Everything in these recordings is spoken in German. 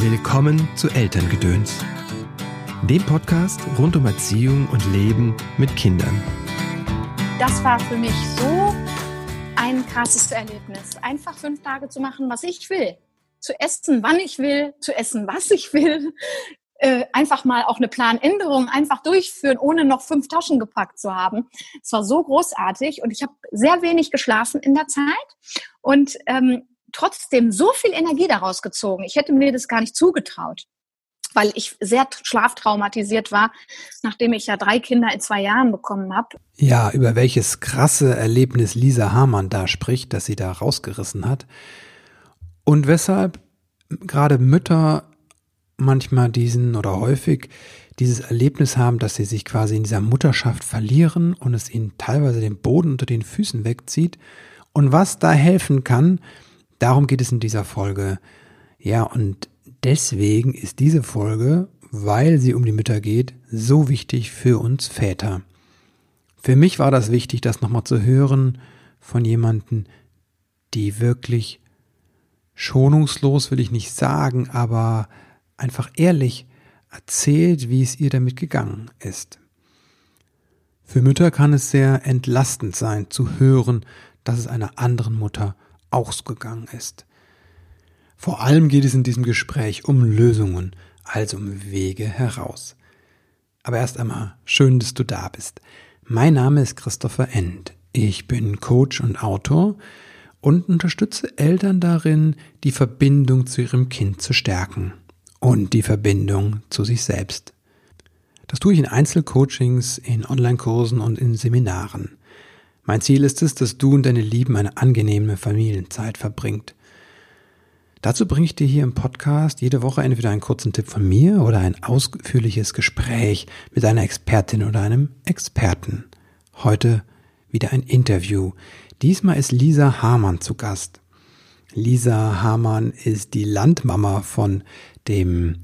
Willkommen zu Elterngedöns, dem Podcast rund um Erziehung und Leben mit Kindern. Das war für mich so ein krasses Erlebnis. Einfach fünf Tage zu machen, was ich will. Zu essen, wann ich will, zu essen, was ich will. Äh, einfach mal auch eine Planänderung einfach durchführen, ohne noch fünf Taschen gepackt zu haben. Es war so großartig und ich habe sehr wenig geschlafen in der Zeit. Und ähm, trotzdem so viel Energie daraus gezogen. Ich hätte mir das gar nicht zugetraut, weil ich sehr schlaftraumatisiert war, nachdem ich ja drei Kinder in zwei Jahren bekommen habe. Ja, über welches krasse Erlebnis Lisa Hamann da spricht, das sie da rausgerissen hat. Und weshalb gerade Mütter manchmal diesen oder häufig dieses Erlebnis haben, dass sie sich quasi in dieser Mutterschaft verlieren und es ihnen teilweise den Boden unter den Füßen wegzieht. Und was da helfen kann, Darum geht es in dieser Folge. Ja, und deswegen ist diese Folge, weil sie um die Mütter geht, so wichtig für uns Väter. Für mich war das wichtig, das nochmal zu hören von jemandem, die wirklich schonungslos, will ich nicht sagen, aber einfach ehrlich erzählt, wie es ihr damit gegangen ist. Für Mütter kann es sehr entlastend sein, zu hören, dass es einer anderen Mutter ausgegangen ist. Vor allem geht es in diesem Gespräch um Lösungen, also um Wege heraus. Aber erst einmal, schön, dass du da bist. Mein Name ist Christopher End. Ich bin Coach und Autor und unterstütze Eltern darin, die Verbindung zu ihrem Kind zu stärken und die Verbindung zu sich selbst. Das tue ich in Einzelcoachings, in Online-Kursen und in Seminaren. Mein Ziel ist es, dass du und deine Lieben eine angenehme Familienzeit verbringt. Dazu bringe ich dir hier im Podcast jede Woche entweder einen kurzen Tipp von mir oder ein ausführliches Gespräch mit einer Expertin oder einem Experten. Heute wieder ein Interview. Diesmal ist Lisa Hamann zu Gast. Lisa Hamann ist die Landmama von dem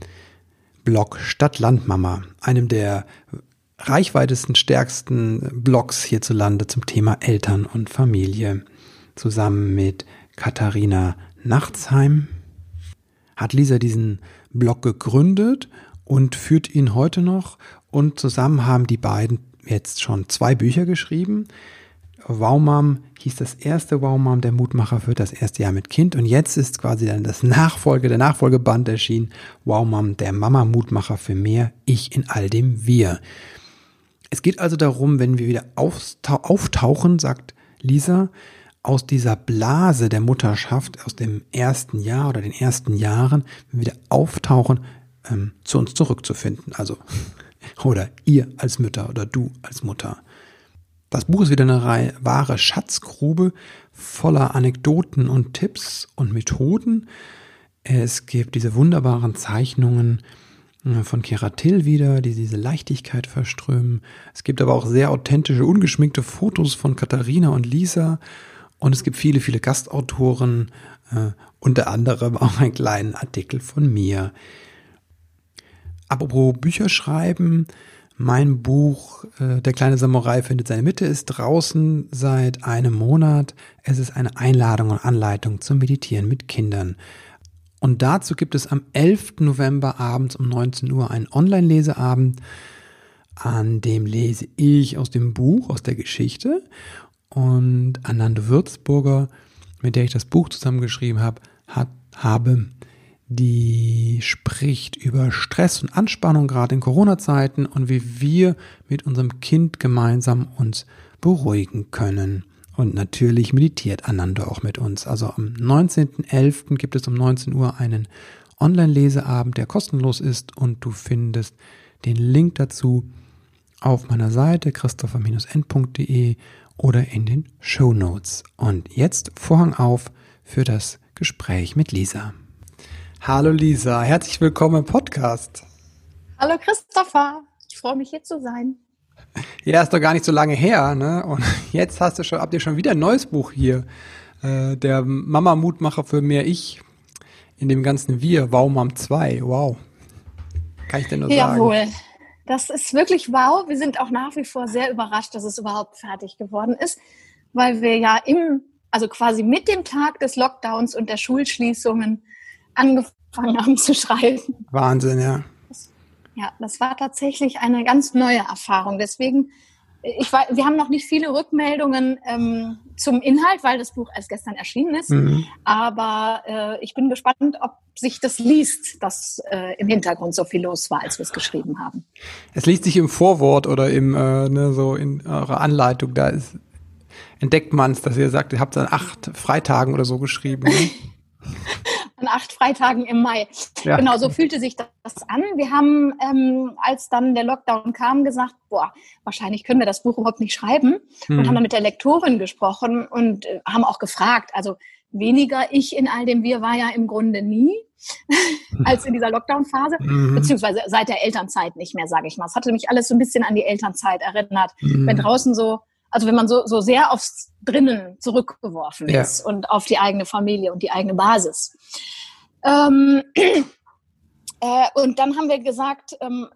Blog Stadt-Landmama, einem der reichweitesten, stärksten Blogs hierzulande zum Thema Eltern und Familie. Zusammen mit Katharina Nachtsheim hat Lisa diesen Blog gegründet und führt ihn heute noch. Und zusammen haben die beiden jetzt schon zwei Bücher geschrieben. Waumam hieß das erste Waumam, der Mutmacher für das erste Jahr mit Kind. Und jetzt ist quasi dann das Nachfolge, der Nachfolgeband erschienen. Waumam, der Mama-Mutmacher für mehr Ich in all dem Wir. Es geht also darum, wenn wir wieder auftauchen, sagt Lisa, aus dieser Blase der Mutterschaft, aus dem ersten Jahr oder den ersten Jahren, wenn wir wieder auftauchen, ähm, zu uns zurückzufinden. Also, oder ihr als Mütter oder du als Mutter. Das Buch ist wieder eine Reihe, wahre Schatzgrube voller Anekdoten und Tipps und Methoden. Es gibt diese wunderbaren Zeichnungen von Keratil wieder, die diese Leichtigkeit verströmen. Es gibt aber auch sehr authentische, ungeschminkte Fotos von Katharina und Lisa. Und es gibt viele, viele Gastautoren, äh, unter anderem auch einen kleinen Artikel von mir. Apropos Bücher schreiben, mein Buch äh, Der kleine Samurai findet seine Mitte ist draußen seit einem Monat. Es ist eine Einladung und Anleitung zum Meditieren mit Kindern. Und dazu gibt es am 11. November abends um 19 Uhr einen Online-Leseabend, an dem lese ich aus dem Buch, aus der Geschichte. Und Ananda Würzburger, mit der ich das Buch zusammengeschrieben habe, hat, habe, die spricht über Stress und Anspannung gerade in Corona-Zeiten und wie wir mit unserem Kind gemeinsam uns beruhigen können. Und natürlich meditiert Ananda auch mit uns. Also am 19.11. gibt es um 19 Uhr einen Online-Leseabend, der kostenlos ist und du findest den Link dazu auf meiner Seite christopher-n.de oder in den Show Notes. Und jetzt Vorhang auf für das Gespräch mit Lisa. Hallo Lisa, herzlich willkommen im Podcast. Hallo Christopher, ich freue mich hier zu sein. Ja, ist doch gar nicht so lange her, ne? Und jetzt hast du schon, habt ihr schon wieder ein neues Buch hier. Äh, der Mama-Mutmacher für mehr Ich in dem ganzen Wir, Wow Mom 2. Wow. Kann ich denn nur sagen? Jawohl. Das ist wirklich wow. Wir sind auch nach wie vor sehr überrascht, dass es überhaupt fertig geworden ist, weil wir ja im, also quasi mit dem Tag des Lockdowns und der Schulschließungen angefangen haben zu schreiben. Wahnsinn, ja. Ja, das war tatsächlich eine ganz neue Erfahrung. Deswegen, ich war, wir haben noch nicht viele Rückmeldungen ähm, zum Inhalt, weil das Buch erst gestern erschienen ist. Mhm. Aber äh, ich bin gespannt, ob sich das liest, dass äh, im Hintergrund so viel los war, als wir es geschrieben haben. Es liest sich im Vorwort oder im äh, ne, so in eurer Anleitung. Da ist, entdeckt man es, dass ihr sagt, ihr habt es an acht Freitagen oder so geschrieben. Ne? acht Freitagen im Mai. Ja. Genau, so fühlte sich das an. Wir haben, ähm, als dann der Lockdown kam, gesagt, boah, wahrscheinlich können wir das Buch überhaupt nicht schreiben. Hm. Und haben dann mit der Lektorin gesprochen und äh, haben auch gefragt, also weniger ich in all dem Wir war ja im Grunde nie als in dieser Lockdown-Phase, mhm. beziehungsweise seit der Elternzeit nicht mehr, sage ich mal. Es hatte mich alles so ein bisschen an die Elternzeit erinnert. Mhm. Wenn draußen so also wenn man so, so sehr aufs Drinnen zurückgeworfen ja. ist und auf die eigene Familie und die eigene Basis. Ähm, äh, und dann haben wir gesagt, ähm,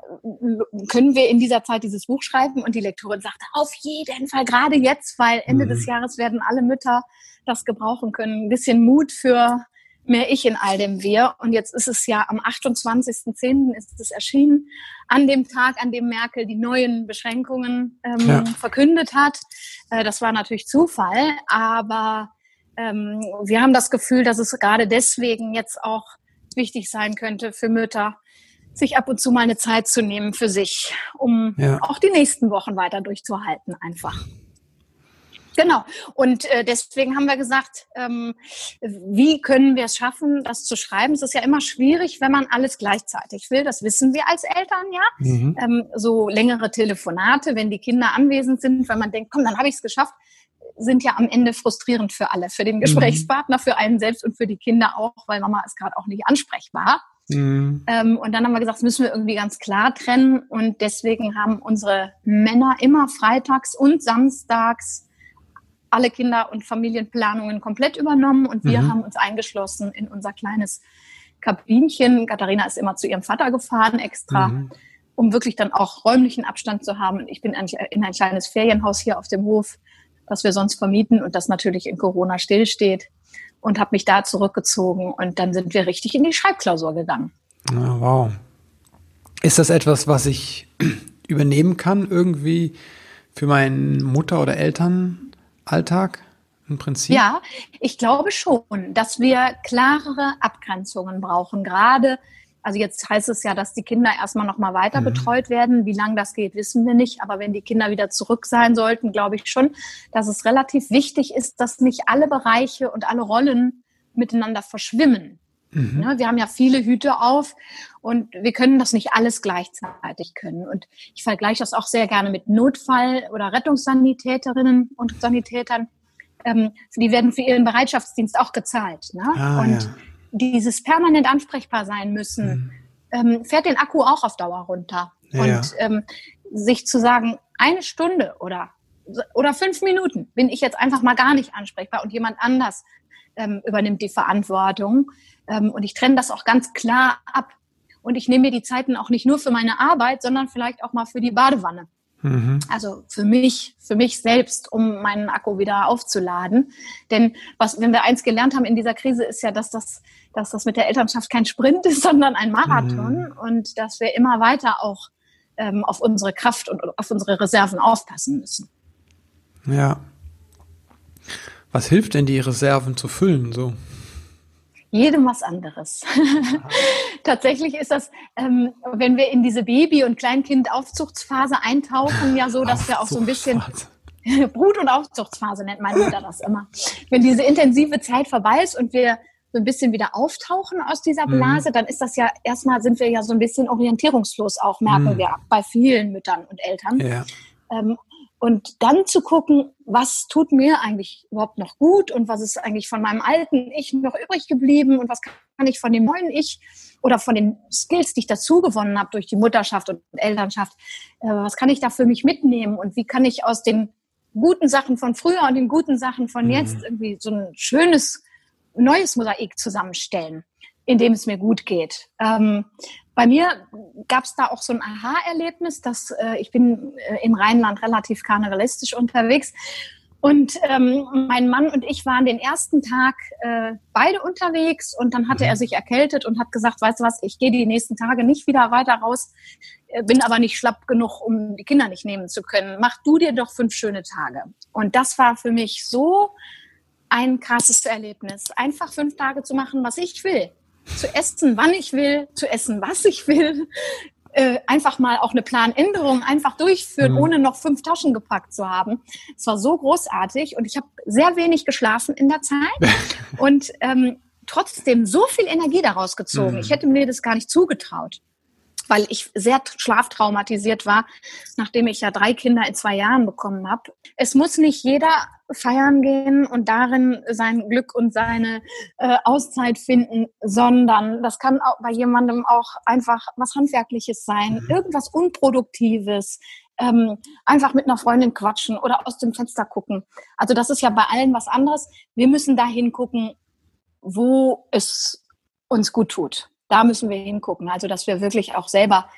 können wir in dieser Zeit dieses Buch schreiben? Und die Lektorin sagte, auf jeden Fall, gerade jetzt, weil Ende mhm. des Jahres werden alle Mütter das gebrauchen können. Ein bisschen Mut für mehr ich in all dem Wir. Und jetzt ist es ja am 28.10. ist es erschienen, an dem Tag, an dem Merkel die neuen Beschränkungen ähm, ja. verkündet hat. Äh, das war natürlich Zufall, aber ähm, wir haben das Gefühl, dass es gerade deswegen jetzt auch wichtig sein könnte für Mütter, sich ab und zu mal eine Zeit zu nehmen für sich, um ja. auch die nächsten Wochen weiter durchzuhalten einfach. Genau. Und äh, deswegen haben wir gesagt, ähm, wie können wir es schaffen, das zu schreiben? Es ist ja immer schwierig, wenn man alles gleichzeitig will. Das wissen wir als Eltern ja. Mhm. Ähm, so längere Telefonate, wenn die Kinder anwesend sind, weil man denkt, komm, dann habe ich es geschafft, sind ja am Ende frustrierend für alle, für den mhm. Gesprächspartner, für einen selbst und für die Kinder auch, weil Mama ist gerade auch nicht ansprechbar. Mhm. Ähm, und dann haben wir gesagt, das müssen wir irgendwie ganz klar trennen. Und deswegen haben unsere Männer immer freitags und samstags alle Kinder- und Familienplanungen komplett übernommen und wir mhm. haben uns eingeschlossen in unser kleines Kabinchen. Katharina ist immer zu ihrem Vater gefahren extra, mhm. um wirklich dann auch räumlichen Abstand zu haben. Und ich bin in ein kleines Ferienhaus hier auf dem Hof, das wir sonst vermieten und das natürlich in Corona stillsteht und habe mich da zurückgezogen und dann sind wir richtig in die Schreibklausur gegangen. Oh, wow. Ist das etwas, was ich übernehmen kann irgendwie für meine Mutter oder Eltern? Alltag im Prinzip? Ja, ich glaube schon, dass wir klarere Abgrenzungen brauchen. Gerade, also jetzt heißt es ja, dass die Kinder erstmal nochmal weiter mhm. betreut werden. Wie lange das geht, wissen wir nicht. Aber wenn die Kinder wieder zurück sein sollten, glaube ich schon, dass es relativ wichtig ist, dass nicht alle Bereiche und alle Rollen miteinander verschwimmen. Mhm. Ja, wir haben ja viele Hüte auf und wir können das nicht alles gleichzeitig können. Und ich vergleiche das auch sehr gerne mit Notfall- oder Rettungssanitäterinnen und Sanitätern. Ähm, die werden für ihren Bereitschaftsdienst auch gezahlt. Ne? Ah, und ja. Dieses permanent ansprechbar sein müssen, mhm. ähm, fährt den Akku auch auf Dauer runter. Ja, und ähm, sich zu sagen, eine Stunde oder, oder fünf Minuten bin ich jetzt einfach mal gar nicht ansprechbar und jemand anders ähm, übernimmt die Verantwortung. Ähm, und ich trenne das auch ganz klar ab. Und ich nehme mir die Zeiten auch nicht nur für meine Arbeit, sondern vielleicht auch mal für die Badewanne. Mhm. Also für mich, für mich selbst, um meinen Akku wieder aufzuladen. Denn was, wenn wir eins gelernt haben in dieser Krise, ist ja, dass das, dass das mit der Elternschaft kein Sprint ist, sondern ein Marathon mhm. und dass wir immer weiter auch ähm, auf unsere Kraft und auf unsere Reserven aufpassen müssen. Ja. Was hilft denn, die Reserven zu füllen, so? Jedem was anderes. Tatsächlich ist das, ähm, wenn wir in diese Baby- und Kleinkind-Aufzuchtsphase eintauchen, ja so, dass wir auch so ein bisschen Brut- und Aufzuchtsphase nennt meine Mutter das immer. Wenn diese intensive Zeit vorbei ist und wir so ein bisschen wieder auftauchen aus dieser mhm. Blase, mhm. dann ist das ja erstmal sind wir ja so ein bisschen orientierungslos auch, merken mhm. wir bei vielen Müttern und Eltern. Ja. Ähm, und dann zu gucken, was tut mir eigentlich überhaupt noch gut und was ist eigentlich von meinem alten Ich noch übrig geblieben und was kann ich von dem neuen Ich oder von den Skills, die ich dazu gewonnen habe durch die Mutterschaft und Elternschaft, äh, was kann ich da für mich mitnehmen und wie kann ich aus den guten Sachen von früher und den guten Sachen von mhm. jetzt irgendwie so ein schönes neues Mosaik zusammenstellen, in dem es mir gut geht. Ähm, bei mir gab es da auch so ein Aha-Erlebnis, dass äh, ich bin äh, im Rheinland relativ karnevalistisch unterwegs Und ähm, mein Mann und ich waren den ersten Tag äh, beide unterwegs und dann hatte er mhm. sich erkältet und hat gesagt, weißt du was, ich gehe die nächsten Tage nicht wieder weiter raus, äh, bin aber nicht schlapp genug, um die Kinder nicht nehmen zu können. Mach du dir doch fünf schöne Tage. Und das war für mich so ein krasses Erlebnis, einfach fünf Tage zu machen, was ich will. Zu essen, wann ich will, zu essen, was ich will, äh, einfach mal auch eine Planänderung einfach durchführen, mhm. ohne noch fünf Taschen gepackt zu haben. Es war so großartig und ich habe sehr wenig geschlafen in der Zeit und ähm, trotzdem so viel Energie daraus gezogen. Mhm. Ich hätte mir das gar nicht zugetraut weil ich sehr schlaftraumatisiert war, nachdem ich ja drei Kinder in zwei Jahren bekommen habe. Es muss nicht jeder feiern gehen und darin sein Glück und seine äh, Auszeit finden, sondern das kann auch bei jemandem auch einfach was Handwerkliches sein, mhm. irgendwas Unproduktives, ähm, einfach mit einer Freundin quatschen oder aus dem Fenster gucken. Also das ist ja bei allen was anderes. Wir müssen dahin gucken, wo es uns gut tut da müssen wir hingucken. Also, dass wir wirklich auch selber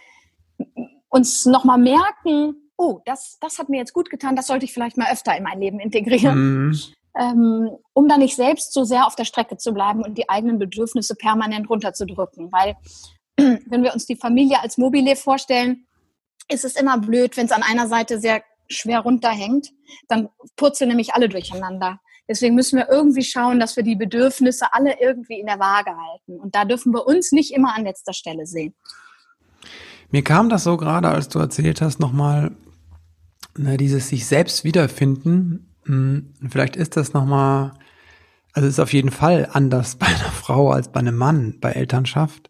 uns nochmal merken, oh, das, das hat mir jetzt gut getan, das sollte ich vielleicht mal öfter in mein Leben integrieren. Mhm. Ähm, um da nicht selbst so sehr auf der Strecke zu bleiben und die eigenen Bedürfnisse permanent runterzudrücken. Weil wenn wir uns die Familie als Mobile vorstellen, ist es immer blöd, wenn es an einer Seite sehr schwer runterhängt, dann purzeln nämlich alle durcheinander. Deswegen müssen wir irgendwie schauen, dass wir die Bedürfnisse alle irgendwie in der Waage halten. Und da dürfen wir uns nicht immer an letzter Stelle sehen. Mir kam das so gerade, als du erzählt hast, nochmal, ne, dieses sich selbst wiederfinden. Hm, vielleicht ist das nochmal, also ist auf jeden Fall anders bei einer Frau als bei einem Mann bei Elternschaft.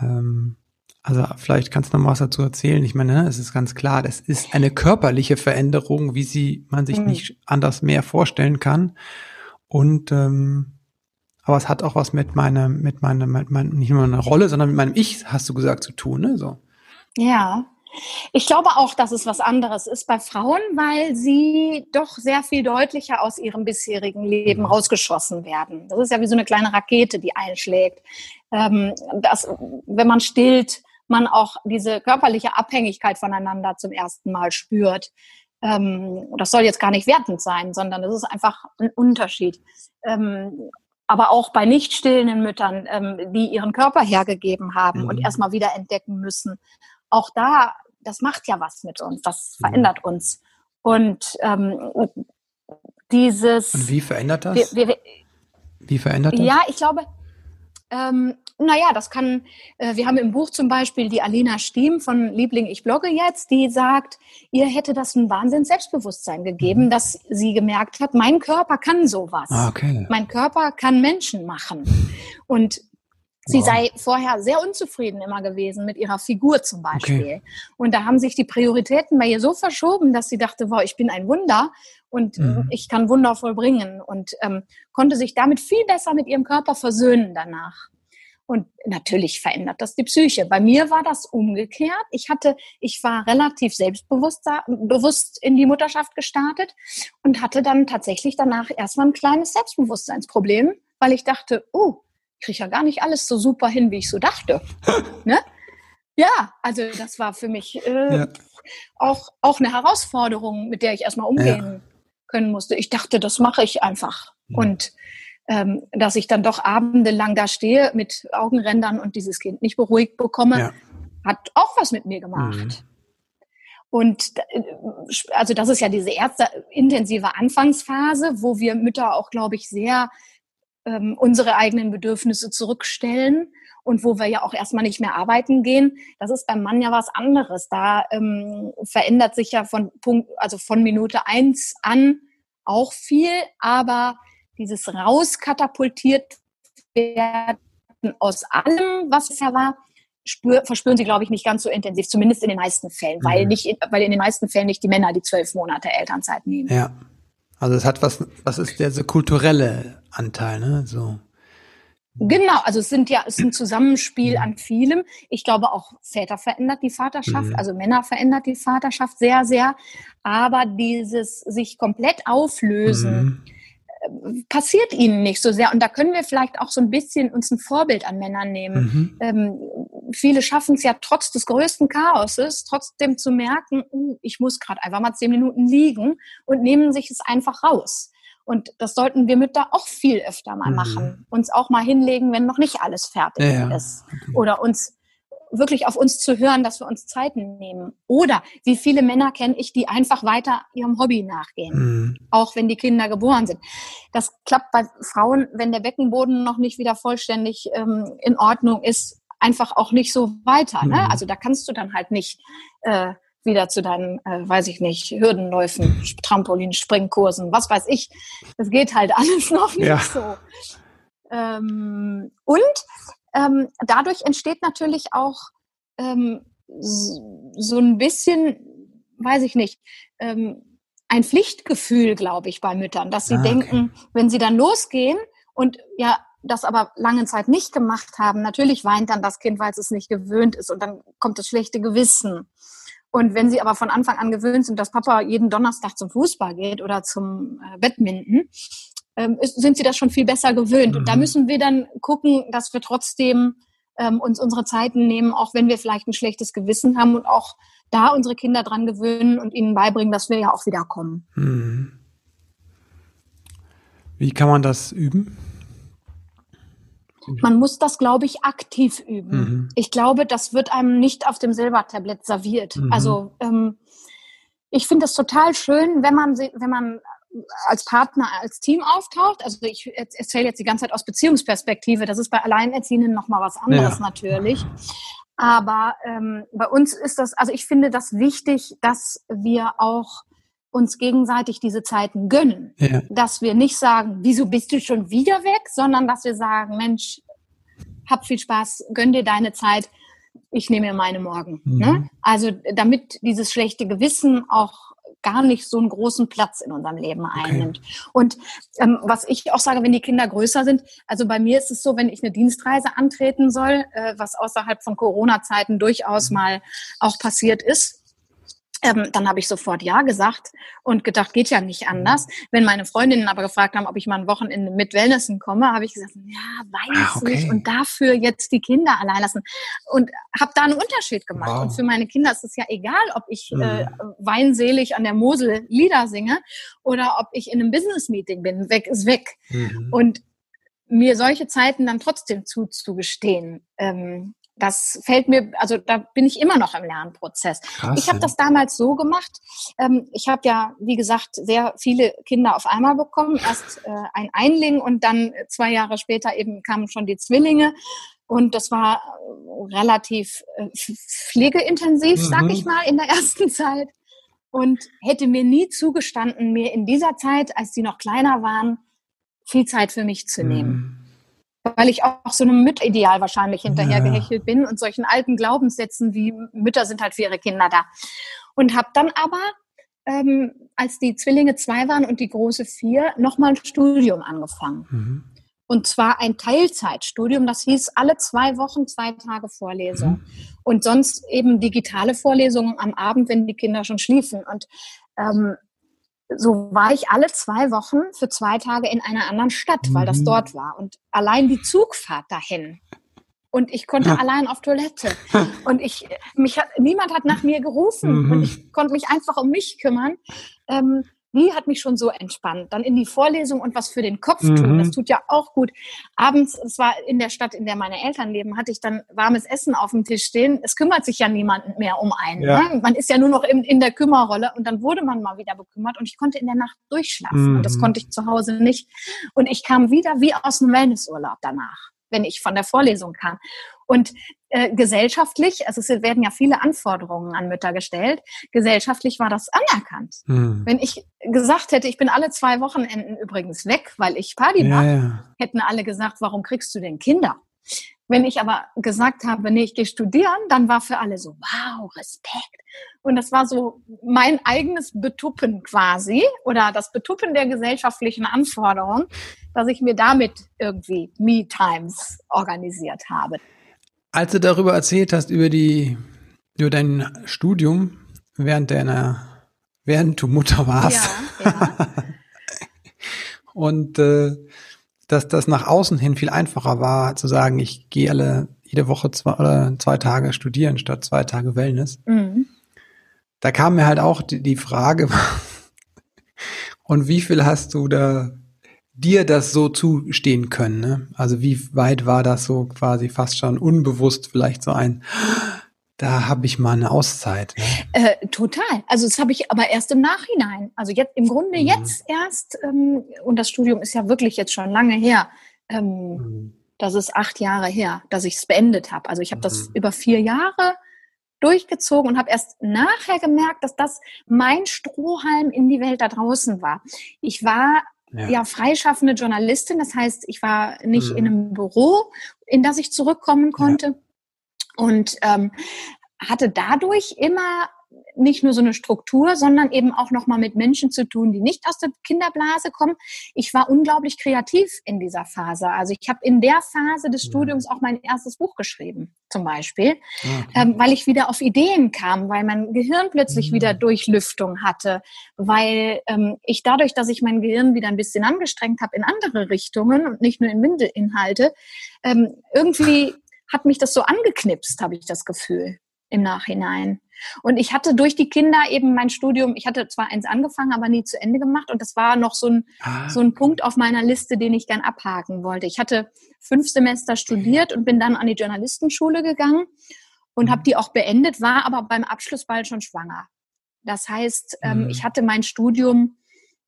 Ähm, also vielleicht kannst du noch was dazu erzählen. Ich meine, ne, es ist ganz klar, das ist eine körperliche Veränderung, wie sie man sich mhm. nicht anders mehr vorstellen kann. Und ähm, aber es hat auch was mit meinem, mit meinem, mit meinem, nicht nur eine Rolle, sondern mit meinem Ich, hast du gesagt, zu tun, ne? So. Ja. Ich glaube auch, dass es was anderes ist bei Frauen, weil sie doch sehr viel deutlicher aus ihrem bisherigen Leben mhm. rausgeschossen werden. Das ist ja wie so eine kleine Rakete, die einschlägt. Ähm, das, wenn man stillt, man auch diese körperliche Abhängigkeit voneinander zum ersten Mal spürt. Ähm, das soll jetzt gar nicht wertend sein, sondern es ist einfach ein Unterschied. Ähm, aber auch bei nicht stillenden Müttern, ähm, die ihren Körper hergegeben haben mhm. und erstmal wieder entdecken müssen. Auch da, das macht ja was mit uns, das mhm. verändert uns. Und ähm, dieses. Und wie verändert das? Wir, wir, wie verändert das? Ja, ich glaube, ähm, naja, das kann, äh, wir haben im Buch zum Beispiel die Alena Stiem von Liebling, ich blogge jetzt, die sagt, ihr hätte das ein Wahnsinn Selbstbewusstsein gegeben, mhm. dass sie gemerkt hat, mein Körper kann sowas. Ah, okay. Mein Körper kann Menschen machen. Und Sie wow. sei vorher sehr unzufrieden immer gewesen mit ihrer Figur zum Beispiel. Okay. Und da haben sich die Prioritäten bei ihr so verschoben, dass sie dachte, wow, ich bin ein Wunder und mhm. ich kann Wunder vollbringen und ähm, konnte sich damit viel besser mit ihrem Körper versöhnen danach. Und natürlich verändert das die Psyche. Bei mir war das umgekehrt. Ich hatte, ich war relativ selbstbewusst bewusst in die Mutterschaft gestartet und hatte dann tatsächlich danach erstmal ein kleines Selbstbewusstseinsproblem, weil ich dachte, oh, ich kriege ja gar nicht alles so super hin, wie ich so dachte. ne? Ja, also das war für mich äh, ja. auch, auch eine Herausforderung, mit der ich erstmal umgehen ja. können musste. Ich dachte, das mache ich einfach. Ja. Und ähm, dass ich dann doch abendelang da stehe mit Augenrändern und dieses Kind nicht beruhigt bekomme, ja. hat auch was mit mir gemacht. Mhm. Und äh, also das ist ja diese erste intensive Anfangsphase, wo wir Mütter auch, glaube ich, sehr ähm, unsere eigenen Bedürfnisse zurückstellen und wo wir ja auch erstmal nicht mehr arbeiten gehen. Das ist beim Mann ja was anderes. Da ähm, verändert sich ja von Punkt, also von Minute eins an auch viel, aber dieses rauskatapultiert werden aus allem, was es ja war, spür, verspüren sie, glaube ich, nicht ganz so intensiv, zumindest in den meisten Fällen, mhm. weil, nicht, weil in den meisten Fällen nicht die Männer die zwölf Monate Elternzeit nehmen. Ja. Also es hat was, was ist der so kulturelle Anteil, ne? So. Genau, also es sind ja, es ist ein Zusammenspiel an vielem. Ich glaube auch Väter verändert die Vaterschaft, mhm. also Männer verändert die Vaterschaft sehr, sehr. Aber dieses sich komplett auflösen, mhm passiert ihnen nicht so sehr. Und da können wir vielleicht auch so ein bisschen uns ein Vorbild an Männern nehmen. Mhm. Ähm, viele schaffen es ja trotz des größten Chaoses, trotzdem zu merken, uh, ich muss gerade einfach mal zehn Minuten liegen und nehmen sich es einfach raus. Und das sollten wir Mütter auch viel öfter mal mhm. machen. Uns auch mal hinlegen, wenn noch nicht alles fertig ja, ist. Oder uns wirklich auf uns zu hören, dass wir uns Zeiten nehmen. Oder wie viele Männer kenne ich, die einfach weiter ihrem Hobby nachgehen, mhm. auch wenn die Kinder geboren sind. Das klappt bei Frauen, wenn der Beckenboden noch nicht wieder vollständig ähm, in Ordnung ist, einfach auch nicht so weiter. Ne? Mhm. Also da kannst du dann halt nicht äh, wieder zu deinen, äh, weiß ich nicht, Hürdenläufen, Trampolin, Springkursen, was weiß ich. Das geht halt alles noch nicht ja. so. Ähm, und ähm, dadurch entsteht natürlich auch ähm, so ein bisschen, weiß ich nicht, ähm, ein Pflichtgefühl, glaube ich, bei Müttern, dass sie ah, okay. denken, wenn sie dann losgehen und ja das aber lange Zeit nicht gemacht haben, natürlich weint dann das Kind, weil es es nicht gewöhnt ist und dann kommt das schlechte Gewissen. Und wenn sie aber von Anfang an gewöhnt sind, dass Papa jeden Donnerstag zum Fußball geht oder zum äh, Badminton, ähm, sind sie das schon viel besser gewöhnt. Mhm. Und da mhm. müssen wir dann gucken, dass wir trotzdem ähm, uns unsere Zeiten nehmen, auch wenn wir vielleicht ein schlechtes Gewissen haben und auch da unsere Kinder dran gewöhnen und ihnen beibringen, dass wir ja auch wieder kommen. Mhm. Wie kann man das üben? Man muss das, glaube ich, aktiv üben. Mhm. Ich glaube, das wird einem nicht auf dem Silbertablett serviert. Mhm. Also ähm, ich finde es total schön, wenn man, wenn man als Partner, als Team auftaucht. Also ich erzähle jetzt die ganze Zeit aus Beziehungsperspektive. Das ist bei Alleinerziehenden nochmal was anderes ja. natürlich. Aber ähm, bei uns ist das, also ich finde das wichtig, dass wir auch uns gegenseitig diese Zeiten gönnen. Ja. Dass wir nicht sagen, wieso bist du schon wieder weg, sondern dass wir sagen, Mensch, hab viel Spaß, gönn dir deine Zeit, ich nehme mir meine morgen. Mhm. Ne? Also damit dieses schlechte Gewissen auch gar nicht so einen großen Platz in unserem Leben einnimmt. Okay. Und ähm, was ich auch sage, wenn die Kinder größer sind, also bei mir ist es so, wenn ich eine Dienstreise antreten soll, äh, was außerhalb von Corona-Zeiten durchaus mhm. mal auch passiert ist, ähm, dann habe ich sofort Ja gesagt und gedacht, geht ja nicht anders. Wenn meine Freundinnen aber gefragt haben, ob ich mal ein Wochenende mit Wellnessen komme, habe ich gesagt, ja, weiß ah, okay. nicht. Und dafür jetzt die Kinder allein lassen. Und habe da einen Unterschied gemacht. Wow. Und für meine Kinder ist es ja egal, ob ich mhm. äh, weinselig an der Mosel Lieder singe oder ob ich in einem Business-Meeting bin. Weg ist weg. Mhm. Und mir solche Zeiten dann trotzdem zuzugestehen. Ähm, das fällt mir, also da bin ich immer noch im Lernprozess. Krass, ich habe das damals so gemacht. Ähm, ich habe ja, wie gesagt, sehr viele Kinder auf einmal bekommen. Erst äh, ein Einling und dann zwei Jahre später eben kamen schon die Zwillinge. Und das war relativ äh, pflegeintensiv, mhm. sag ich mal, in der ersten Zeit. Und hätte mir nie zugestanden, mir in dieser Zeit, als die noch kleiner waren, viel Zeit für mich zu nehmen. Weil ich auch so einem Mütterideal wahrscheinlich hinterhergehechelt bin und solchen alten Glaubenssätzen wie Mütter sind halt für ihre Kinder da. Und habe dann aber, ähm, als die Zwillinge zwei waren und die große vier, nochmal ein Studium angefangen. Mhm. Und zwar ein Teilzeitstudium, das hieß alle zwei Wochen zwei Tage Vorlesung. Mhm. Und sonst eben digitale Vorlesungen am Abend, wenn die Kinder schon schliefen. Und ähm, so war ich alle zwei Wochen für zwei Tage in einer anderen Stadt, weil das mhm. dort war. Und allein die Zugfahrt dahin. Und ich konnte ja. allein auf Toilette. Und ich, mich hat, niemand hat nach mir gerufen. Mhm. Und ich konnte mich einfach um mich kümmern. Ähm, die hat mich schon so entspannt. Dann in die Vorlesung und was für den Kopf mhm. tun. Das tut ja auch gut. Abends, es war in der Stadt, in der meine Eltern leben, hatte ich dann warmes Essen auf dem Tisch stehen. Es kümmert sich ja niemand mehr um einen. Ja. Ne? Man ist ja nur noch in, in, der Kümmerrolle und dann wurde man mal wieder bekümmert und ich konnte in der Nacht durchschlafen. Mhm. Und das mhm. konnte ich zu Hause nicht. Und ich kam wieder wie aus einem Wellnessurlaub danach wenn ich von der Vorlesung kam. Und äh, gesellschaftlich, also es werden ja viele Anforderungen an Mütter gestellt, gesellschaftlich war das anerkannt. Hm. Wenn ich gesagt hätte, ich bin alle zwei Wochenenden übrigens weg, weil ich Party mache, ja, ja. hätten alle gesagt, warum kriegst du denn Kinder? Wenn ich aber gesagt habe, nee, ich gehe studieren, dann war für alle so, wow, Respekt. Und das war so mein eigenes Betuppen quasi oder das Betuppen der gesellschaftlichen Anforderungen, dass ich mir damit irgendwie Me-Times organisiert habe. Als du darüber erzählt hast, über die, über dein Studium während deiner, während du Mutter warst. Ja, ja. und äh, dass das nach außen hin viel einfacher war, zu sagen, ich gehe alle jede Woche zwei oder zwei Tage studieren statt zwei Tage Wellness. Mhm. Da kam mir halt auch die, die Frage, und wie viel hast du da dir das so zustehen können? Ne? Also wie weit war das so quasi fast schon unbewusst vielleicht so ein, da habe ich mal eine Auszeit. Ne? Äh, total. Also das habe ich aber erst im Nachhinein. Also jetzt im Grunde mhm. jetzt erst, ähm, und das Studium ist ja wirklich jetzt schon lange her. Ähm, mhm. Das ist acht Jahre her, dass ich es beendet habe. Also ich habe mhm. das über vier Jahre durchgezogen und habe erst nachher gemerkt, dass das mein Strohhalm in die Welt da draußen war. Ich war ja, ja freischaffende Journalistin, das heißt, ich war nicht mhm. in einem Büro, in das ich zurückkommen konnte. Ja. Und ähm, hatte dadurch immer nicht nur so eine Struktur, sondern eben auch nochmal mit Menschen zu tun, die nicht aus der Kinderblase kommen. Ich war unglaublich kreativ in dieser Phase. Also ich habe in der Phase des Studiums auch mein erstes Buch geschrieben, zum Beispiel, okay. ähm, weil ich wieder auf Ideen kam, weil mein Gehirn plötzlich mhm. wieder Durchlüftung hatte, weil ähm, ich dadurch, dass ich mein Gehirn wieder ein bisschen angestrengt habe in andere Richtungen und nicht nur in Windelinhalte, ähm, irgendwie hat mich das so angeknipst, habe ich das Gefühl im Nachhinein. Und ich hatte durch die Kinder eben mein Studium, ich hatte zwar eins angefangen, aber nie zu Ende gemacht. Und das war noch so ein, ah. so ein Punkt auf meiner Liste, den ich gern abhaken wollte. Ich hatte fünf Semester studiert und bin dann an die Journalistenschule gegangen und habe mhm. die auch beendet, war aber beim Abschluss bald schon schwanger. Das heißt, ähm, mhm. ich hatte mein Studium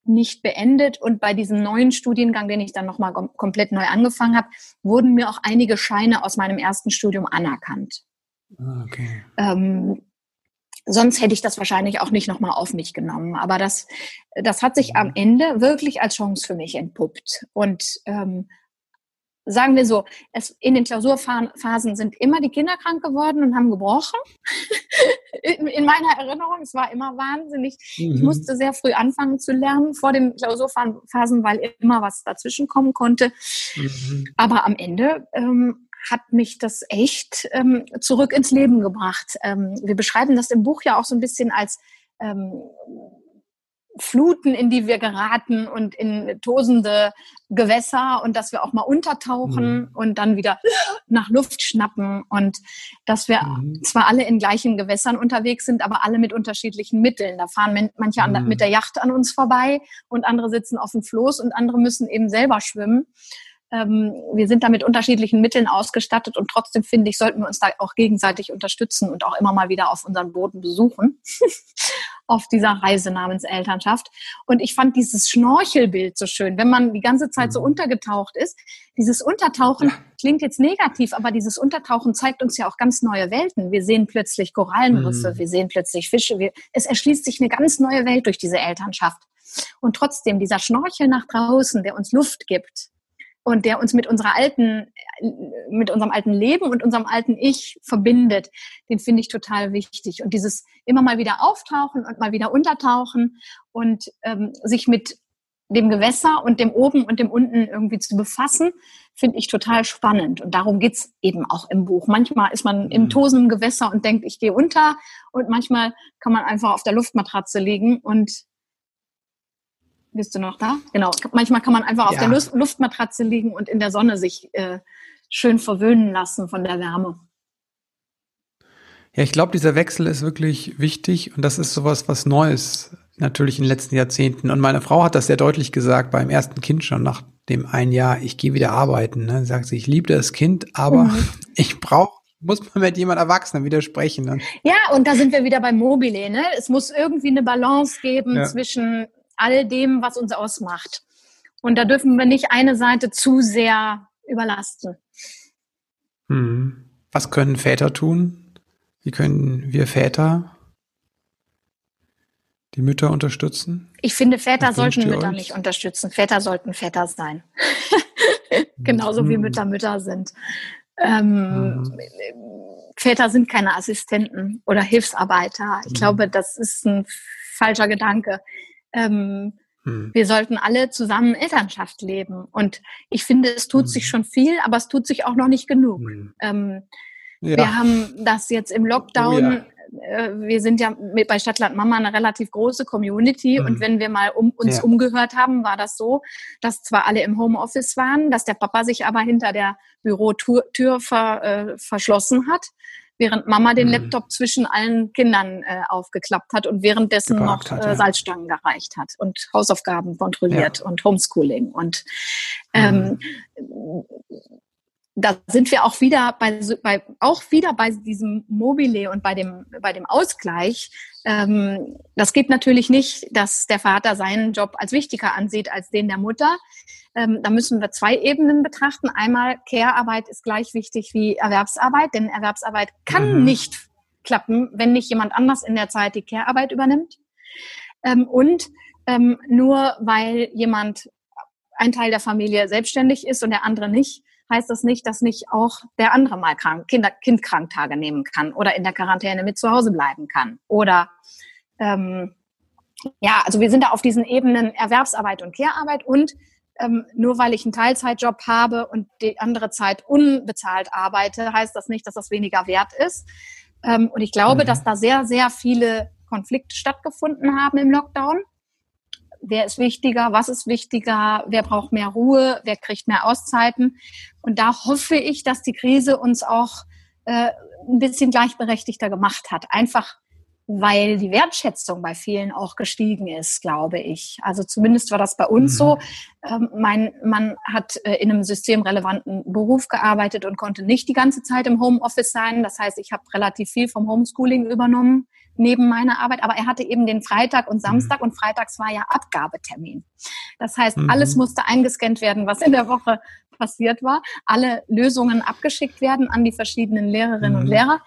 nicht beendet und bei diesem neuen Studiengang, den ich dann nochmal komplett neu angefangen habe, wurden mir auch einige Scheine aus meinem ersten Studium anerkannt. Ah, okay. Ähm, sonst hätte ich das wahrscheinlich auch nicht nochmal auf mich genommen. Aber das, das hat sich am mhm. Ende wirklich als Chance für mich entpuppt. Und ähm, sagen wir so, es, in den Klausurphasen sind immer die Kinder krank geworden und haben gebrochen. in, in, meiner Erinnerung, es war immer wahnsinnig. Mhm. Ich musste sehr früh anfangen zu lernen vor den Klausurphasen, weil immer was dazwischen kommen konnte. Mhm. Aber am Ende ähm, hat mich das echt ähm, zurück ins Leben gebracht. Ähm, wir beschreiben das im Buch ja auch so ein bisschen als ähm, Fluten, in die wir geraten und in tosende Gewässer und dass wir auch mal untertauchen mhm. und dann wieder nach Luft schnappen und dass wir mhm. zwar alle in gleichen Gewässern unterwegs sind, aber alle mit unterschiedlichen Mitteln. Da fahren manche mhm. mit der Yacht an uns vorbei und andere sitzen auf dem Floß und andere müssen eben selber schwimmen. Ähm, wir sind da mit unterschiedlichen Mitteln ausgestattet und trotzdem finde ich, sollten wir uns da auch gegenseitig unterstützen und auch immer mal wieder auf unseren Boden besuchen. auf dieser Reise namens Elternschaft. Und ich fand dieses Schnorchelbild so schön, wenn man die ganze Zeit so mhm. untergetaucht ist. Dieses Untertauchen ja. klingt jetzt negativ, aber dieses Untertauchen zeigt uns ja auch ganz neue Welten. Wir sehen plötzlich Korallenriffe, mhm. wir sehen plötzlich Fische. Wir, es erschließt sich eine ganz neue Welt durch diese Elternschaft. Und trotzdem dieser Schnorchel nach draußen, der uns Luft gibt, und der uns mit unserer alten, mit unserem alten Leben und unserem alten Ich verbindet, den finde ich total wichtig. Und dieses immer mal wieder auftauchen und mal wieder untertauchen und ähm, sich mit dem Gewässer und dem oben und dem unten irgendwie zu befassen, finde ich total spannend. Und darum geht's eben auch im Buch. Manchmal ist man im mhm. tosenden Gewässer und denkt, ich gehe unter. Und manchmal kann man einfach auf der Luftmatratze liegen und bist du noch da? Genau. Manchmal kann man einfach auf ja. der Luftmatratze liegen und in der Sonne sich äh, schön verwöhnen lassen von der Wärme. Ja, ich glaube, dieser Wechsel ist wirklich wichtig und das ist sowas, was Neues natürlich in den letzten Jahrzehnten. Und meine Frau hat das sehr deutlich gesagt beim ersten Kind schon nach dem ein Jahr, ich gehe wieder arbeiten. Ne? Sagt sie, ich liebe das Kind, aber mhm. ich brauche muss man mit jemand Erwachsenen widersprechen. Ne? Ja, und da sind wir wieder beim Mobile. Ne? Es muss irgendwie eine Balance geben ja. zwischen all dem, was uns ausmacht. Und da dürfen wir nicht eine Seite zu sehr überlasten. Hm. Was können Väter tun? Wie können wir Väter die Mütter unterstützen? Ich finde, Väter sollten Mütter euch? nicht unterstützen. Väter sollten Väter sein. Genauso hm. wie Mütter Mütter sind. Ähm, hm. Väter sind keine Assistenten oder Hilfsarbeiter. Ich hm. glaube, das ist ein falscher Gedanke. Ähm, hm. Wir sollten alle zusammen Elternschaft leben. Und ich finde, es tut hm. sich schon viel, aber es tut sich auch noch nicht genug. Hm. Ähm, ja. Wir haben das jetzt im Lockdown oh, ja. äh, wir sind ja mit, bei Stadtland Mama eine relativ große Community mhm. und wenn wir mal um, uns ja. umgehört haben, war das so, dass zwar alle im Homeoffice waren, dass der Papa sich aber hinter der Bürotür ver, äh, verschlossen hat, während Mama den mhm. Laptop zwischen allen Kindern äh, aufgeklappt hat und währenddessen Gebracht noch hat, äh, ja. Salzstangen gereicht hat und Hausaufgaben kontrolliert ja. und Homeschooling und ähm, mhm da sind wir auch wieder bei, bei auch wieder bei diesem Mobile und bei dem bei dem Ausgleich. Ähm, das geht natürlich nicht, dass der Vater seinen Job als wichtiger ansieht als den der Mutter. Ähm, da müssen wir zwei Ebenen betrachten. Einmal Care-Arbeit ist gleich wichtig wie Erwerbsarbeit, denn Erwerbsarbeit kann mhm. nicht klappen, wenn nicht jemand anders in der Zeit die Care-Arbeit übernimmt. Ähm, und ähm, nur weil jemand ein Teil der Familie selbstständig ist und der andere nicht, heißt das nicht, dass nicht auch der andere mal krank, Kinder, Kindkranktage nehmen kann oder in der Quarantäne mit zu Hause bleiben kann. Oder ähm, ja, also wir sind da auf diesen Ebenen Erwerbsarbeit und Care-Arbeit und ähm, nur weil ich einen Teilzeitjob habe und die andere Zeit unbezahlt arbeite, heißt das nicht, dass das weniger wert ist. Ähm, und ich glaube, mhm. dass da sehr, sehr viele Konflikte stattgefunden haben im Lockdown wer ist wichtiger, was ist wichtiger, wer braucht mehr Ruhe, wer kriegt mehr Auszeiten. Und da hoffe ich, dass die Krise uns auch äh, ein bisschen gleichberechtigter gemacht hat. Einfach weil die Wertschätzung bei vielen auch gestiegen ist, glaube ich. Also zumindest war das bei uns mhm. so. Ähm, mein Mann hat äh, in einem systemrelevanten Beruf gearbeitet und konnte nicht die ganze Zeit im Homeoffice sein. Das heißt, ich habe relativ viel vom Homeschooling übernommen neben meiner Arbeit, aber er hatte eben den Freitag und Samstag mhm. und freitags war ja Abgabetermin. Das heißt, mhm. alles musste eingescannt werden, was in der Woche passiert war, alle Lösungen abgeschickt werden an die verschiedenen Lehrerinnen mhm. und Lehrer.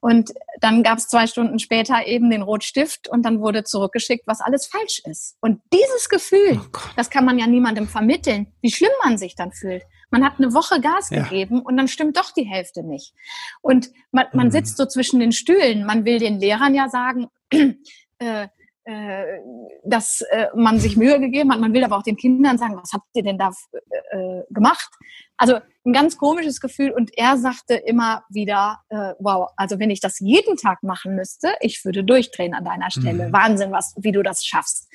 Und dann gab es zwei Stunden später eben den Rotstift und dann wurde zurückgeschickt, was alles falsch ist. Und dieses Gefühl, oh das kann man ja niemandem vermitteln, wie schlimm man sich dann fühlt. Man hat eine Woche Gas ja. gegeben und dann stimmt doch die Hälfte nicht. Und man, man mhm. sitzt so zwischen den Stühlen. Man will den Lehrern ja sagen, äh, äh, dass äh, man sich Mühe gegeben hat. Man will aber auch den Kindern sagen, was habt ihr denn da äh, gemacht? Also ein ganz komisches Gefühl. Und er sagte immer wieder, äh, wow, also wenn ich das jeden Tag machen müsste, ich würde durchdrehen an deiner Stelle. Mhm. Wahnsinn, was, wie du das schaffst.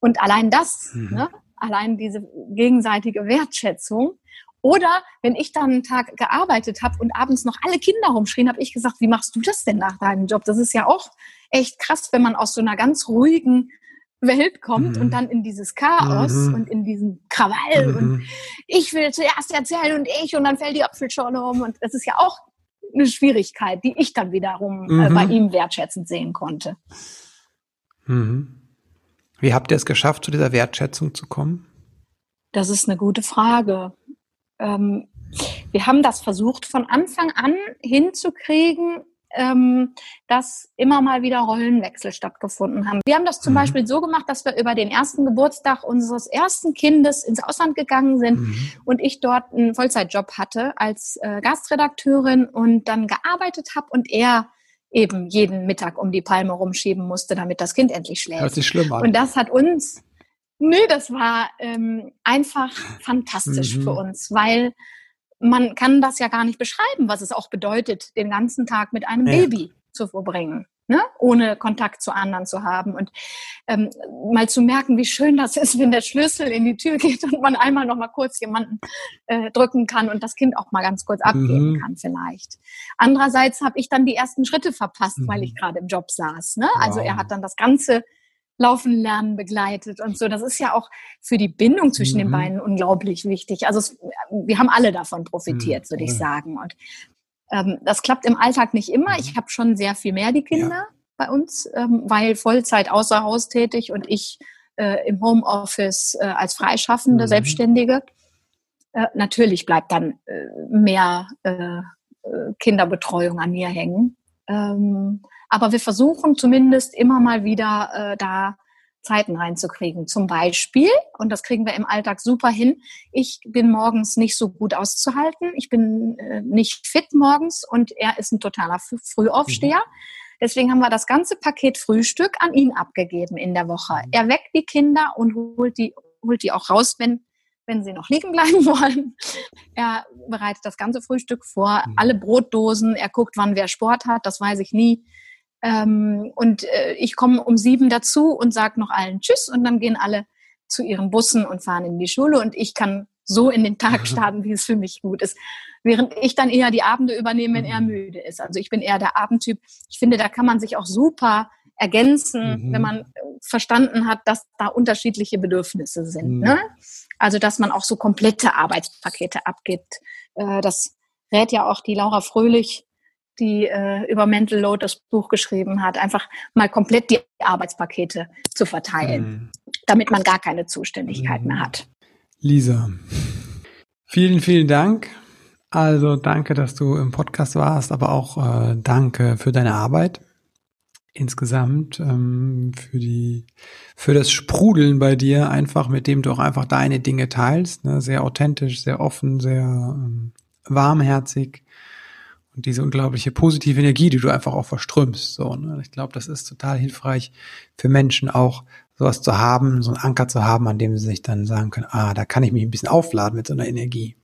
Und allein das, mhm. ne, allein diese gegenseitige Wertschätzung oder wenn ich dann einen Tag gearbeitet habe und abends noch alle Kinder rumschrien, habe ich gesagt, wie machst du das denn nach deinem Job? Das ist ja auch echt krass, wenn man aus so einer ganz ruhigen Welt kommt mhm. und dann in dieses Chaos mhm. und in diesen Krawall mhm. und ich will zuerst erzählen und ich und dann fällt die Apfelschorle um und das ist ja auch eine Schwierigkeit, die ich dann wiederum äh, bei mhm. ihm wertschätzend sehen konnte. Mhm. Wie habt ihr es geschafft, zu dieser Wertschätzung zu kommen? Das ist eine gute Frage ähm, wir haben das versucht von Anfang an hinzukriegen, ähm, dass immer mal wieder Rollenwechsel stattgefunden haben. Wir haben das zum mhm. Beispiel so gemacht, dass wir über den ersten Geburtstag unseres ersten Kindes ins Ausland gegangen sind mhm. und ich dort einen Vollzeitjob hatte als äh, Gastredakteurin und dann gearbeitet habe und er eben jeden Mittag um die Palme rumschieben musste, damit das Kind endlich schläft. Hört sich schlimm an. Und das hat uns Nö, das war ähm, einfach fantastisch mhm. für uns, weil man kann das ja gar nicht beschreiben, was es auch bedeutet, den ganzen Tag mit einem ja. Baby zu verbringen, ne? ohne Kontakt zu anderen zu haben und ähm, mal zu merken, wie schön das ist, wenn der Schlüssel in die Tür geht und man einmal noch mal kurz jemanden äh, drücken kann und das Kind auch mal ganz kurz abgeben mhm. kann vielleicht. Andererseits habe ich dann die ersten Schritte verpasst, mhm. weil ich gerade im Job saß. Ne? Wow. Also er hat dann das ganze Laufen lernen begleitet und so. Das ist ja auch für die Bindung zwischen mhm. den beiden unglaublich wichtig. Also es, wir haben alle davon profitiert, mhm. würde ich sagen. Und ähm, das klappt im Alltag nicht immer. Mhm. Ich habe schon sehr viel mehr die Kinder ja. bei uns, ähm, weil Vollzeit außer Haus tätig und ich äh, im Homeoffice äh, als Freischaffende, mhm. Selbstständige. Äh, natürlich bleibt dann äh, mehr äh, äh, Kinderbetreuung an mir hängen. Ähm, aber wir versuchen zumindest immer mal wieder äh, da Zeiten reinzukriegen. Zum Beispiel, und das kriegen wir im Alltag super hin, ich bin morgens nicht so gut auszuhalten. Ich bin äh, nicht fit morgens und er ist ein totaler Frühaufsteher. Mhm. Deswegen haben wir das ganze Paket Frühstück an ihn abgegeben in der Woche. Mhm. Er weckt die Kinder und holt die, holt die auch raus, wenn, wenn sie noch liegen bleiben wollen. Er bereitet das ganze Frühstück vor, mhm. alle Brotdosen. Er guckt, wann wer Sport hat. Das weiß ich nie. Ähm, und äh, ich komme um sieben dazu und sage noch allen Tschüss und dann gehen alle zu ihren Bussen und fahren in die Schule und ich kann so in den Tag starten, wie es für mich gut ist. Während ich dann eher die Abende übernehme, wenn er mhm. müde ist. Also ich bin eher der Abendtyp. Ich finde, da kann man sich auch super ergänzen, mhm. wenn man verstanden hat, dass da unterschiedliche Bedürfnisse sind. Mhm. Ne? Also dass man auch so komplette Arbeitspakete abgibt. Äh, das rät ja auch die Laura Fröhlich, die äh, über Mental Load das Buch geschrieben hat, einfach mal komplett die Arbeitspakete zu verteilen, mhm. damit man gar keine Zuständigkeit mehr hat. Lisa, vielen, vielen Dank. Also danke, dass du im Podcast warst, aber auch äh, danke für deine Arbeit insgesamt, ähm, für die, für das Sprudeln bei dir, einfach mit dem du auch einfach deine Dinge teilst, ne? sehr authentisch, sehr offen, sehr ähm, warmherzig und diese unglaubliche positive Energie, die du einfach auch verströmst. So, ne? Ich glaube, das ist total hilfreich für Menschen auch, sowas zu haben, so einen Anker zu haben, an dem sie sich dann sagen können, ah, da kann ich mich ein bisschen aufladen mit so einer Energie.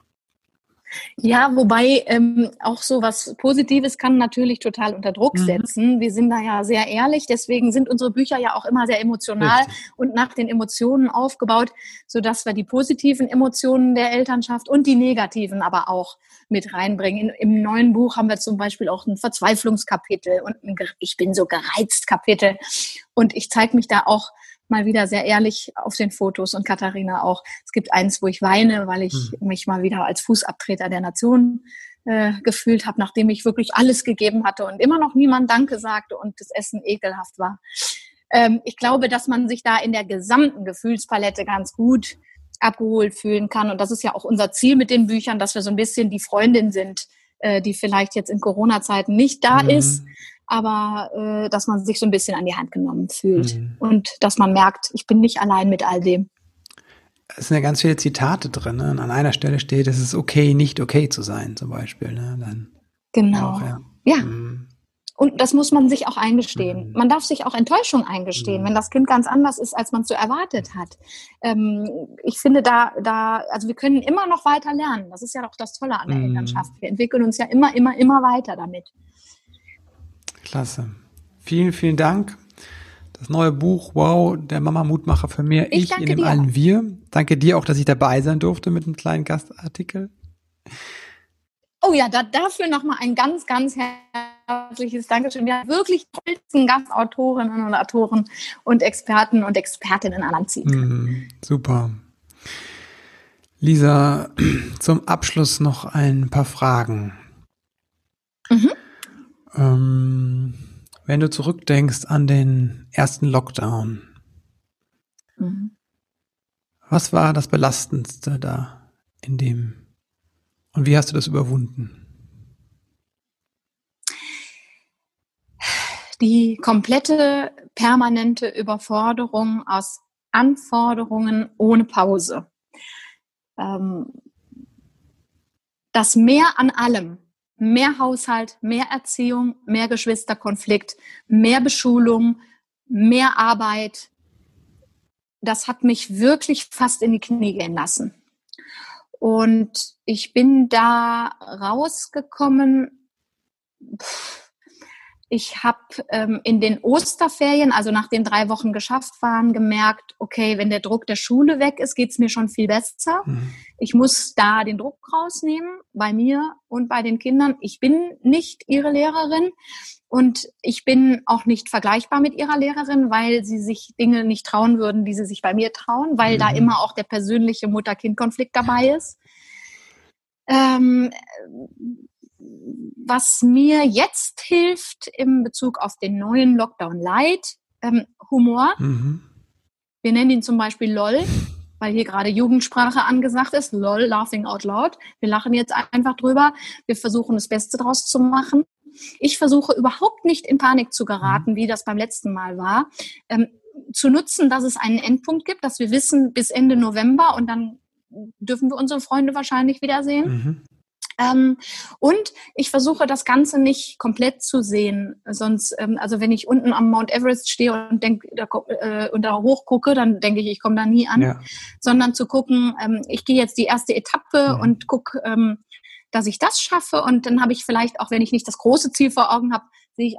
Ja, wobei ähm, auch so was Positives kann natürlich total unter Druck mhm. setzen. Wir sind da ja sehr ehrlich, deswegen sind unsere Bücher ja auch immer sehr emotional Richtig. und nach den Emotionen aufgebaut, so dass wir die positiven Emotionen der Elternschaft und die negativen aber auch mit reinbringen. In, Im neuen Buch haben wir zum Beispiel auch ein Verzweiflungskapitel und ein Ich bin so gereizt Kapitel und ich zeige mich da auch mal wieder sehr ehrlich auf den Fotos und Katharina auch. Es gibt eins, wo ich weine, weil ich mhm. mich mal wieder als Fußabtreter der Nation äh, gefühlt habe, nachdem ich wirklich alles gegeben hatte und immer noch niemand Danke sagte und das Essen ekelhaft war. Ähm, ich glaube, dass man sich da in der gesamten Gefühlspalette ganz gut abgeholt fühlen kann. Und das ist ja auch unser Ziel mit den Büchern, dass wir so ein bisschen die Freundin sind, äh, die vielleicht jetzt in Corona-Zeiten nicht da mhm. ist, aber äh, dass man sich so ein bisschen an die Hand genommen fühlt mhm. und dass man merkt, ich bin nicht allein mit all dem. Es sind ja ganz viele Zitate drin. Ne? Und an einer Stelle steht, es ist okay, nicht okay zu sein, zum Beispiel. Ne? Dann genau. Auch, ja. ja. Mhm. Und das muss man sich auch eingestehen. Mhm. Man darf sich auch Enttäuschung eingestehen, mhm. wenn das Kind ganz anders ist, als man so erwartet hat. Ähm, ich finde da, da, also wir können immer noch weiter lernen. Das ist ja doch das Tolle an der mhm. Elternschaft. Wir entwickeln uns ja immer, immer, immer weiter damit. Klasse. Vielen, vielen Dank. Das neue Buch, wow, der Mama Mutmacher für mehr. Ich, ich in dem dir. allen Wir. Danke dir auch, dass ich dabei sein durfte mit einem kleinen Gastartikel. Oh ja, da, dafür nochmal ein ganz, ganz herzliches Dankeschön. Wir haben wirklich tollsten Gastautorinnen und Autoren und Experten und Expertinnen an Land ziehen Mhm, super. Lisa, zum Abschluss noch ein paar Fragen. Mhm. Ähm, wenn du zurückdenkst an den ersten Lockdown, mhm. was war das Belastendste da in dem und wie hast du das überwunden? Die komplette permanente Überforderung aus Anforderungen ohne Pause. Ähm, das Mehr an allem, mehr Haushalt, mehr Erziehung, mehr Geschwisterkonflikt, mehr Beschulung, mehr Arbeit. Das hat mich wirklich fast in die Knie gehen lassen. Und ich bin da rausgekommen. Ich habe ähm, in den Osterferien, also nachdem drei Wochen geschafft waren, gemerkt, okay, wenn der Druck der Schule weg ist, geht es mir schon viel besser. Mhm. Ich muss da den Druck rausnehmen, bei mir und bei den Kindern. Ich bin nicht ihre Lehrerin und ich bin auch nicht vergleichbar mit ihrer Lehrerin, weil sie sich Dinge nicht trauen würden, die sie sich bei mir trauen, weil mhm. da immer auch der persönliche Mutter-Kind-Konflikt dabei ist. Ähm, was mir jetzt hilft im Bezug auf den neuen Lockdown Light, ähm, Humor. Mhm. Wir nennen ihn zum Beispiel LOL, weil hier gerade Jugendsprache angesagt ist. LOL, laughing out loud. Wir lachen jetzt einfach drüber. Wir versuchen das Beste draus zu machen. Ich versuche überhaupt nicht in Panik zu geraten, mhm. wie das beim letzten Mal war. Ähm, zu nutzen, dass es einen Endpunkt gibt, dass wir wissen bis Ende November und dann dürfen wir unsere Freunde wahrscheinlich wiedersehen. Mhm. Ähm, und ich versuche das Ganze nicht komplett zu sehen. Sonst, ähm, also wenn ich unten am Mount Everest stehe und denk, da, äh, und da hochgucke, dann denke ich, ich komme da nie an. Ja. Sondern zu gucken, ähm, ich gehe jetzt die erste Etappe ja. und gucke, ähm, dass ich das schaffe. Und dann habe ich vielleicht, auch wenn ich nicht das große Ziel vor Augen habe,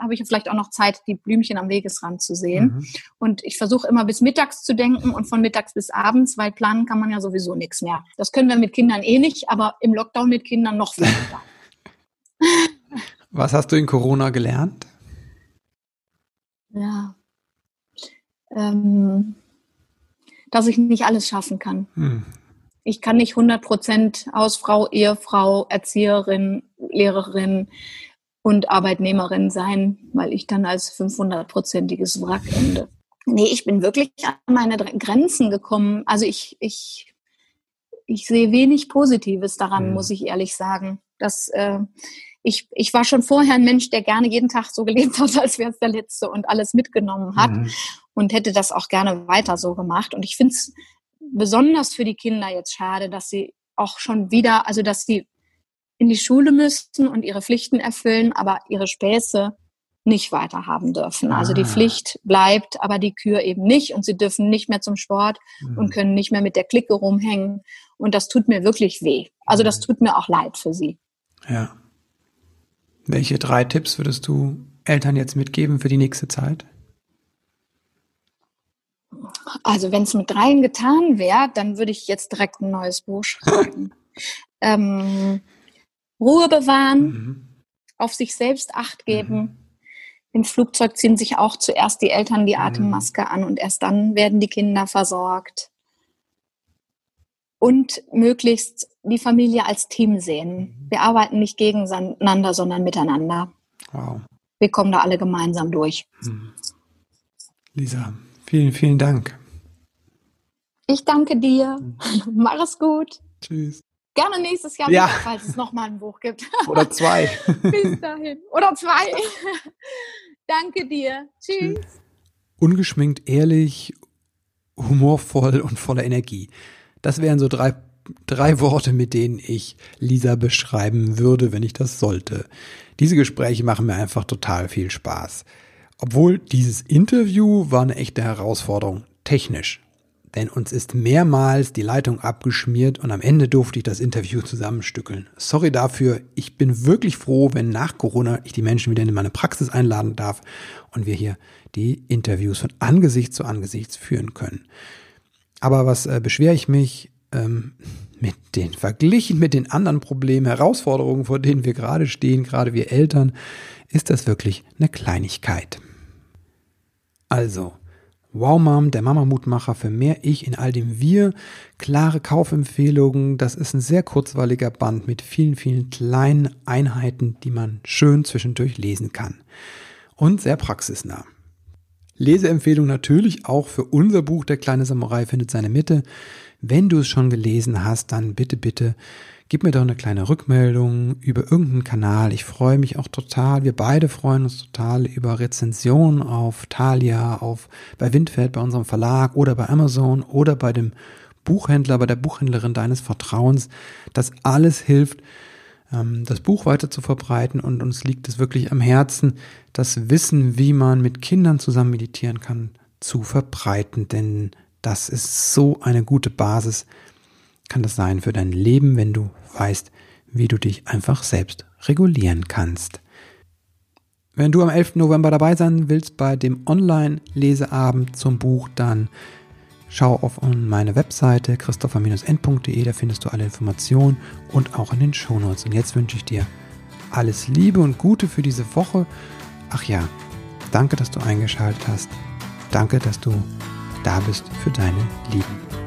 habe ich vielleicht auch noch Zeit, die Blümchen am Wegesrand zu sehen. Mhm. Und ich versuche immer bis mittags zu denken und von mittags bis abends, weil planen kann man ja sowieso nichts mehr. Das können wir mit Kindern eh nicht, aber im Lockdown mit Kindern noch weniger. Was hast du in Corona gelernt? Ja. Ähm, dass ich nicht alles schaffen kann. Hm. Ich kann nicht 100 Prozent Hausfrau, Ehefrau, Erzieherin, Lehrerin und Arbeitnehmerin sein, weil ich dann als 500-prozentiges Wrack ende. Nee, ich bin wirklich an meine Grenzen gekommen. Also ich, ich, ich sehe wenig Positives daran, mhm. muss ich ehrlich sagen. Das, äh, ich, ich war schon vorher ein Mensch, der gerne jeden Tag so gelebt hat, als wäre es der letzte und alles mitgenommen hat mhm. und hätte das auch gerne weiter so gemacht. Und ich finde es besonders für die Kinder jetzt schade, dass sie auch schon wieder, also dass sie in die Schule müssten und ihre Pflichten erfüllen, aber ihre Späße nicht weiterhaben dürfen. Also die ah. Pflicht bleibt, aber die Kür eben nicht und sie dürfen nicht mehr zum Sport mhm. und können nicht mehr mit der Clique rumhängen. Und das tut mir wirklich weh. Also das mhm. tut mir auch leid für sie. Ja. Welche drei Tipps würdest du Eltern jetzt mitgeben für die nächste Zeit? Also wenn es mit dreien getan wäre, dann würde ich jetzt direkt ein neues Buch schreiben. ähm, Ruhe bewahren, mhm. auf sich selbst acht geben. Mhm. Im Flugzeug ziehen sich auch zuerst die Eltern die mhm. Atemmaske an und erst dann werden die Kinder versorgt. Und möglichst die Familie als Team sehen. Mhm. Wir arbeiten nicht gegeneinander, sondern miteinander. Wow. Wir kommen da alle gemeinsam durch. Mhm. Lisa, vielen, vielen Dank. Ich danke dir. Mhm. Mach es gut. Tschüss. Gerne nächstes Jahr, ja. wieder, falls es nochmal ein Buch gibt. Oder zwei. Bis dahin. Oder zwei. danke dir. Tschüss. Ungeschminkt, ehrlich, humorvoll und voller Energie. Das wären so drei drei Worte, mit denen ich Lisa beschreiben würde, wenn ich das sollte. Diese Gespräche machen mir einfach total viel Spaß. Obwohl dieses Interview war eine echte Herausforderung, technisch. Denn uns ist mehrmals die Leitung abgeschmiert und am Ende durfte ich das Interview zusammenstückeln. Sorry dafür, ich bin wirklich froh, wenn nach Corona ich die Menschen wieder in meine Praxis einladen darf und wir hier die Interviews von Angesicht zu Angesicht führen können. Aber was äh, beschwere ich mich? ähm, mit den verglichen mit den anderen Problemen, Herausforderungen, vor denen wir gerade stehen, gerade wir Eltern, ist das wirklich eine Kleinigkeit. Also, Wow Mom, der Mama-Mutmacher für mehr Ich in all dem Wir, klare Kaufempfehlungen, das ist ein sehr kurzweiliger Band mit vielen, vielen kleinen Einheiten, die man schön zwischendurch lesen kann. Und sehr praxisnah. Leseempfehlung natürlich auch für unser Buch Der kleine Samurai findet seine Mitte. Wenn du es schon gelesen hast, dann bitte, bitte gib mir doch eine kleine Rückmeldung über irgendeinen Kanal. Ich freue mich auch total. Wir beide freuen uns total über Rezensionen auf Thalia, auf bei Windfeld, bei unserem Verlag oder bei Amazon oder bei dem Buchhändler, bei der Buchhändlerin deines Vertrauens. Das alles hilft, ähm, das Buch weiter zu verbreiten und uns liegt es wirklich am Herzen, das Wissen, wie man mit Kindern zusammen meditieren kann, zu verbreiten. Denn das ist so eine gute Basis, kann das sein für dein Leben, wenn du weißt, wie du dich einfach selbst regulieren kannst. Wenn du am 11. November dabei sein willst bei dem Online-Leseabend zum Buch, dann schau auf meine Webseite christopher-n.de, da findest du alle Informationen und auch in den Shownotes. Und jetzt wünsche ich dir alles Liebe und Gute für diese Woche. Ach ja, danke, dass du eingeschaltet hast. Danke, dass du da bist für deine Lieben.